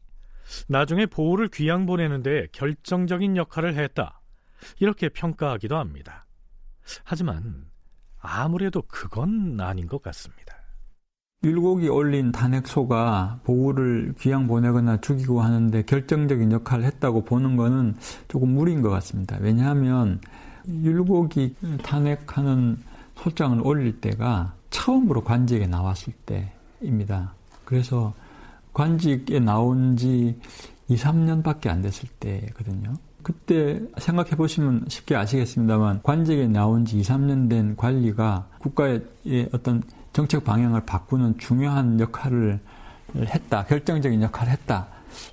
나중에 보호를 귀양 보내는데 결정적인 역할을 했다. 이렇게 평가하기도 합니다. 하지만 아무래도 그건 아닌 것 같습니다. 율곡이 올린 탄핵소가 보우를 귀양 보내거나 죽이고 하는데 결정적인 역할을 했다고 보는 것은 조금 무리인 것 같습니다. 왜냐하면 율곡이 탄핵하는 소장을 올릴 때가 처음으로 관직에 나왔을 때입니다. 그래서 관직에 나온 지 2, 3년밖에 안 됐을 때거든요. 그때 생각해 보시면 쉽게 아시겠습니다만 관직에 나온 지 2, 3년 된 관리가 국가의 어떤 정책 방향을 바꾸는 중요한 역할을 했다. 결정적인 역할을 했다.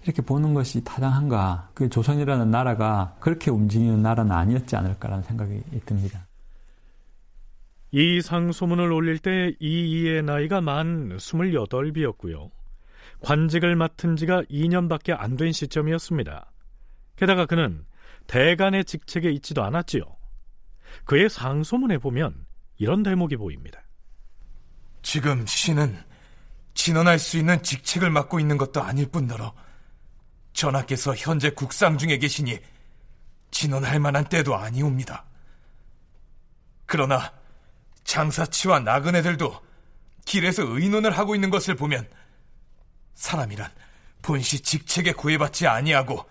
이렇게 보는 것이 타당한가? 그 조선이라는 나라가 그렇게 움직이는 나라는 아니었지 않을까라는 생각이 듭니다. 이 상 소문을 올릴 때 이이의 나이가 만 28이었고요. 관직을 맡은 지가 2년밖에 안 된 시점이었습니다. 게다가 그는 대간의 직책에 있지도 않았지요. 그의 상소문에 보면 이런 대목이 보입니다. 지금 신은 진언할 수 있는 직책을 맡고 있는 것도 아닐 뿐더러 전하께서 현재 국상 중에 계시니 진언할 만한 때도 아니옵니다. 그러나 장사치와 나그네들도 길에서 의논을 하고 있는 것을 보면 사람이란 본시 직책에 구애받지 아니하고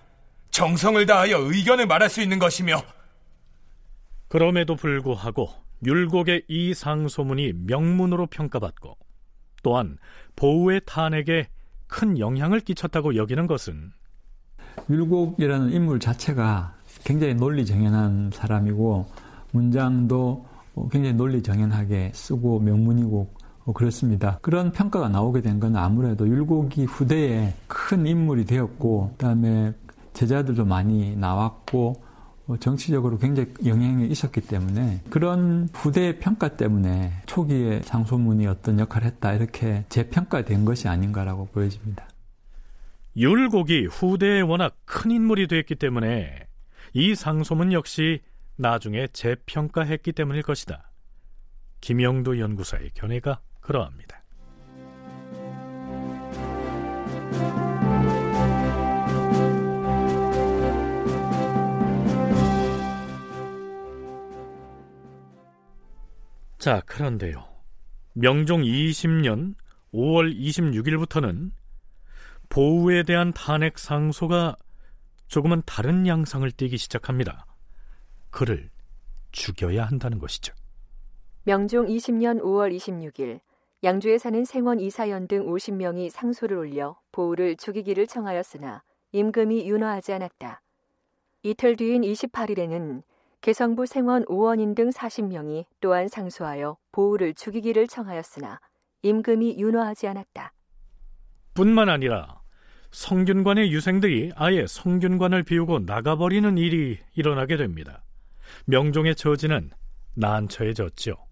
정성을 다하여 의견을 말할 수 있는 것이며 그럼에도 불구하고 율곡의 이 상소문이 명문으로 평가받고 또한 보우의 탄핵에 큰 영향을 끼쳤다고 여기는 것은 율곡이라는 인물 자체가 굉장히 논리정연한 사람이고 문장도 굉장히 논리정연하게 쓰고 명문이고 그렇습니다. 그런 평가가 나오게 된 건 아무래도 율곡이 후대에 큰 인물이 되었고 그다음에 제자들도 많이 나왔고 정치적으로 굉장히 영향이 있었기 때문에 그런 후대의 평가 때문에 초기에 상소문이 어떤 역할을 했다 이렇게 재평가된 것이 아닌가라고 보여집니다. 율곡이 후대에 워낙 큰 인물이 됐기 때문에 이 상소문 역시 나중에 재평가했기 때문일 것이다. 김영도 연구사의 견해가 그러합니다. 자, 그런데요. 명종 20년 5월 26일부터는 보우에 대한 탄핵 상소가 조금은 다른 양상을 띠기 시작합니다. 그를 죽여야 한다는 것이죠. 명종 20년 5월 26일 양주에 사는 생원 이사연 등 50명이 상소를 올려 보우를 죽이기를 청하였으나 임금이 윤허하지 않았다. 이틀 뒤인 28일에는 개성부 생원 오원인 등 40명이 또한 상소하여 보우를 죽이기를 청하였으나 임금이 윤허하지 않았다. 뿐만 아니라 성균관의 유생들이 아예 성균관을 비우고 나가버리는 일이 일어나게 됩니다. 명종의 처지는 난처해졌죠.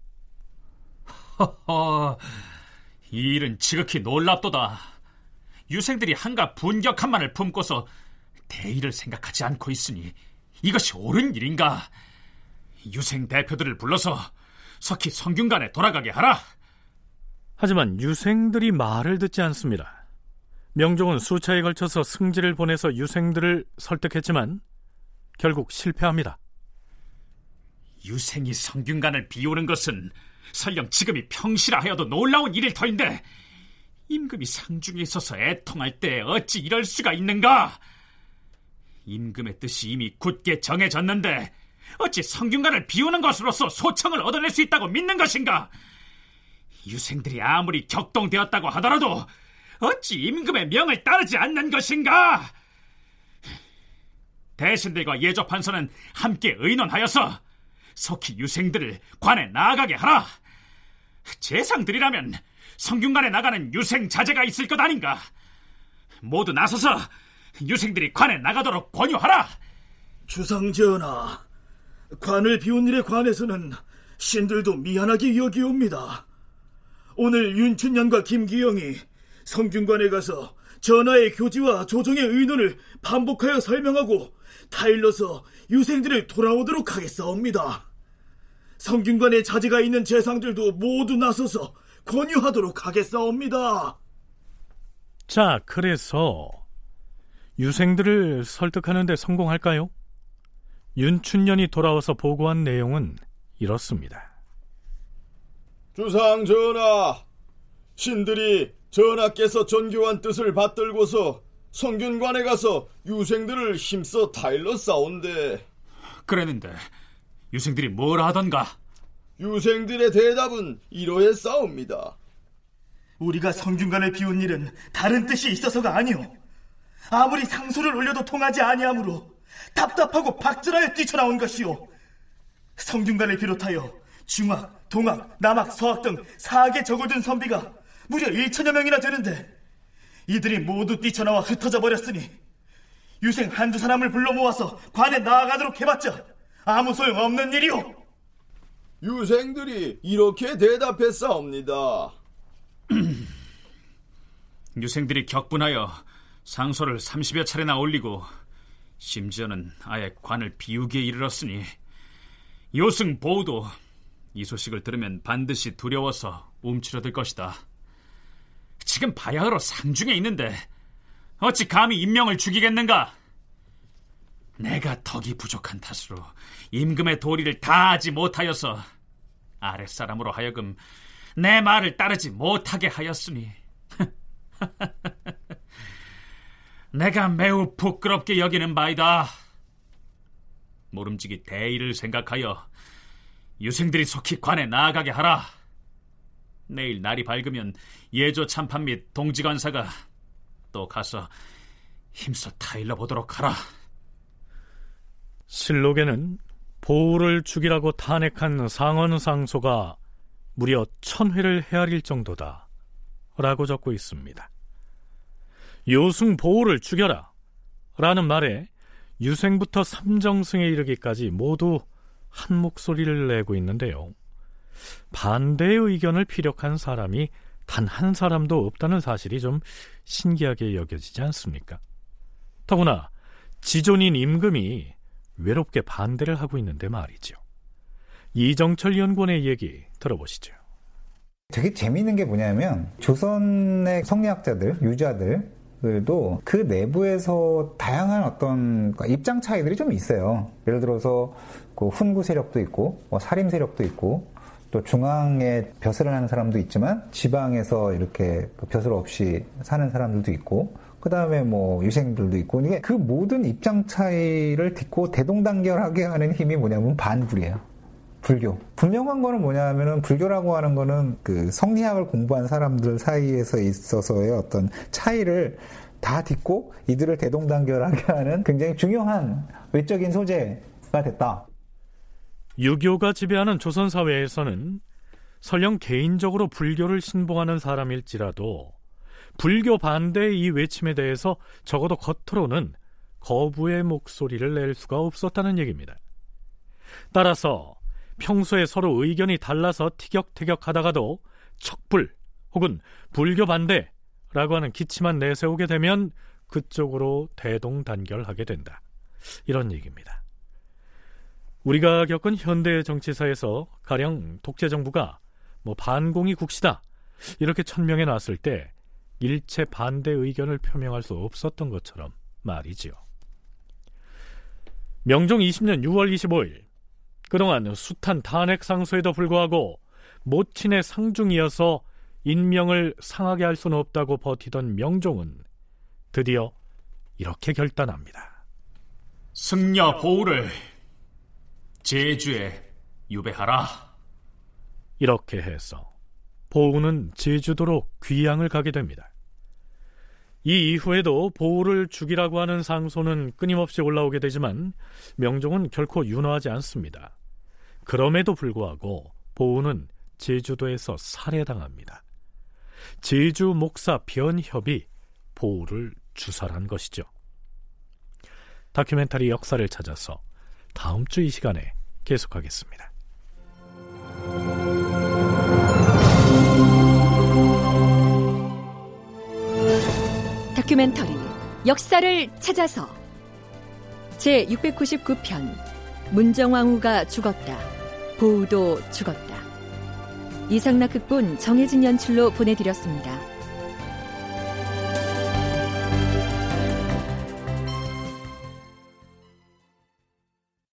허허, 이 일은 지극히 놀랍도다. 유생들이 한가 분격한만을 품고서 대의를 생각하지 않고 있으니 이것이 옳은 일인가? 유생 대표들을 불러서 석희 성균관에 돌아가게 하라. 하지만 유생들이 말을 듣지 않습니다. 명종은 수차에 걸쳐서 승지를 보내서 유생들을 설득했지만 결국 실패합니다. 유생이 성균관을 비우는 것은 설령 지금이 평시라 하여도 놀라운 일일 터인데 임금이 상중에 있어서 애통할 때 어찌 이럴 수가 있는가? 임금의 뜻이 이미 굳게 정해졌는데 어찌 성균관을 비우는 것으로서 소청을 얻어낼 수 있다고 믿는 것인가? 유생들이 아무리 격동되었다고 하더라도 어찌 임금의 명을 따르지 않는 것인가? 대신들과 예조판서는 함께 의논하여서 속히 유생들을 관에 나아가게 하라. 재상들이라면 성균관에 나가는 유생 자제가 있을 것 아닌가? 모두 나서서 유생들이 관에 나가도록 권유하라. 주상전하, 관을 비운 일에 관해서는 신들도 미안하게 여기옵니다. 오늘 윤춘년과 김기영이 성균관에 가서 전하의 교지와 조정의 의논을 반복하여 설명하고 타일러서 유생들을 돌아오도록 하겠사옵니다. 성균관에 자제가 있는 재상들도 모두 나서서 권유하도록 하겠사옵니다. 자, 그래서 유생들을 설득하는데 성공할까요? 윤춘년이 돌아와서 보고한 내용은 이렇습니다. 주상 전하, 신들이 전하께서 전교한 뜻을 받들고서 성균관에 가서 유생들을 힘써 타일러 싸운데 그랬는데 유생들이 뭘 하던가? 유생들의 대답은 이러해 싸웁니다. 우리가 성균관을 비운 일은 다른 뜻이 있어서가 아니오. 아무리 상소를 올려도 통하지 아니하므로 답답하고 박절하여 뛰쳐나온 것이오. 성균관을 비롯하여 중학, 동학, 남학, 서학 등 4개 적어둔 선비가 무려 1천여 명이나 되는데 이들이 모두 뛰쳐나와 흩어져 버렸으니 유생 한두 사람을 불러 모아서 관에 나아가도록 해봤자 아무 소용 없는 일이오. 유생들이 이렇게 대답했사옵니다. 유생들이 격분하여 상소를 30여 차례나 올리고 심지어는 아예 관을 비우기에 이르렀으니 요승 보우도 이 소식을 들으면 반드시 두려워서 움츠러들 것이다. 지금 바야흐로 상중에 있는데 어찌 감히 임명을 죽이겠는가? 내가 덕이 부족한 탓으로 임금의 도리를 다 하지 못하여서 아랫사람으로 하여금 내 말을 따르지 못하게 하였으니 내가 매우 부끄럽게 여기는 바이다. 모름지기 대의를 생각하여 유생들이 속히 관에 나아가게 하라. 내일 날이 밝으면 예조 참판 및 동지관사가 또 가서 힘써 타일러 보도록 하라. 실록에는 보우를 죽이라고 탄핵한 상원 상소가 무려 천회를 헤아릴 정도다. 라고 적고 있습니다. 요승 보우를 죽여라. 라는 말에 유생부터 삼정승에 이르기까지 모두 한 목소리를 내고 있는데요. 반대의 의견을 피력한 사람이 단 한 사람도 없다는 사실이 좀 신기하게 여겨지지 않습니까? 더구나 지존인 임금이 외롭게 반대를 하고 있는데 말이죠. 이정철 연구원의 얘기 들어보시죠. 되게 재미있는 게 뭐냐면 조선의 성리학자들, 유자들 들도 그 내부에서 다양한 어떤 입장 차이들이 좀 있어요. 예를 들어서 그 훈구 세력도 있고, 뭐 살림 세력도 있고, 또 중앙에 벼슬을 하는 사람도 있지만 지방에서 이렇게 그 벼슬 없이 사는 사람들도 있고, 그 다음에 뭐 유생들도 있고, 이게 그 모든 입장 차이를 딛고 대동단결하게 하는 힘이 뭐냐면 반불이에요. 불교. 분명한 거는 뭐냐면은 불교라고 하는 거는 그 성리학을 공부한 사람들 사이에서 있어서의 어떤 차이를 다 딛고 이들을 대동단결하게 하는 굉장히 중요한 외적인 소재가 됐다. 유교가 지배하는 조선 사회에서는 설령 개인적으로 불교를 신봉하는 사람일지라도 불교 반대의 이 외침에 대해서 적어도 겉으로는 거부의 목소리를 낼 수가 없었다는 얘기입니다. 따라서 평소에 서로 의견이 달라서 티격태격 하다가도 척불 혹은 불교 반대라고 하는 기치만 내세우게 되면 그쪽으로 대동단결하게 된다. 이런 얘기입니다. 우리가 겪은 현대 정치사에서 가령 독재 정부가 뭐 반공이 국시다 이렇게 천명해 놨을 때 일체 반대 의견을 표명할 수 없었던 것처럼 말이지요. 명종 20년 6월 25일 그동안 숱한 탄핵 상소에도 불구하고 모친의 상중이어서 인명을 상하게 할 수는 없다고 버티던 명종은 드디어 이렇게 결단합니다. 승려 보우를 제주에 유배하라. 이렇게 해서 보우는 제주도로 귀양을 가게 됩니다. 이 이후에도 보우를 죽이라고 하는 상소는 끊임없이 올라오게 되지만 명종은 결코 윤호하지 않습니다. 그럼에도 불구하고 보우는 제주도에서 살해당합니다. 제주 목사 변협이 보우를 주살한 것이죠. 다큐멘터리 역사를 찾아서 다음 주 이 시간에 계속하겠습니다. 다큐멘터리 역사를 찾아서 제 699편 문정왕후가 죽었다. 보우도 죽었다. 이상락 극본 정혜진 연출로 보내드렸습니다.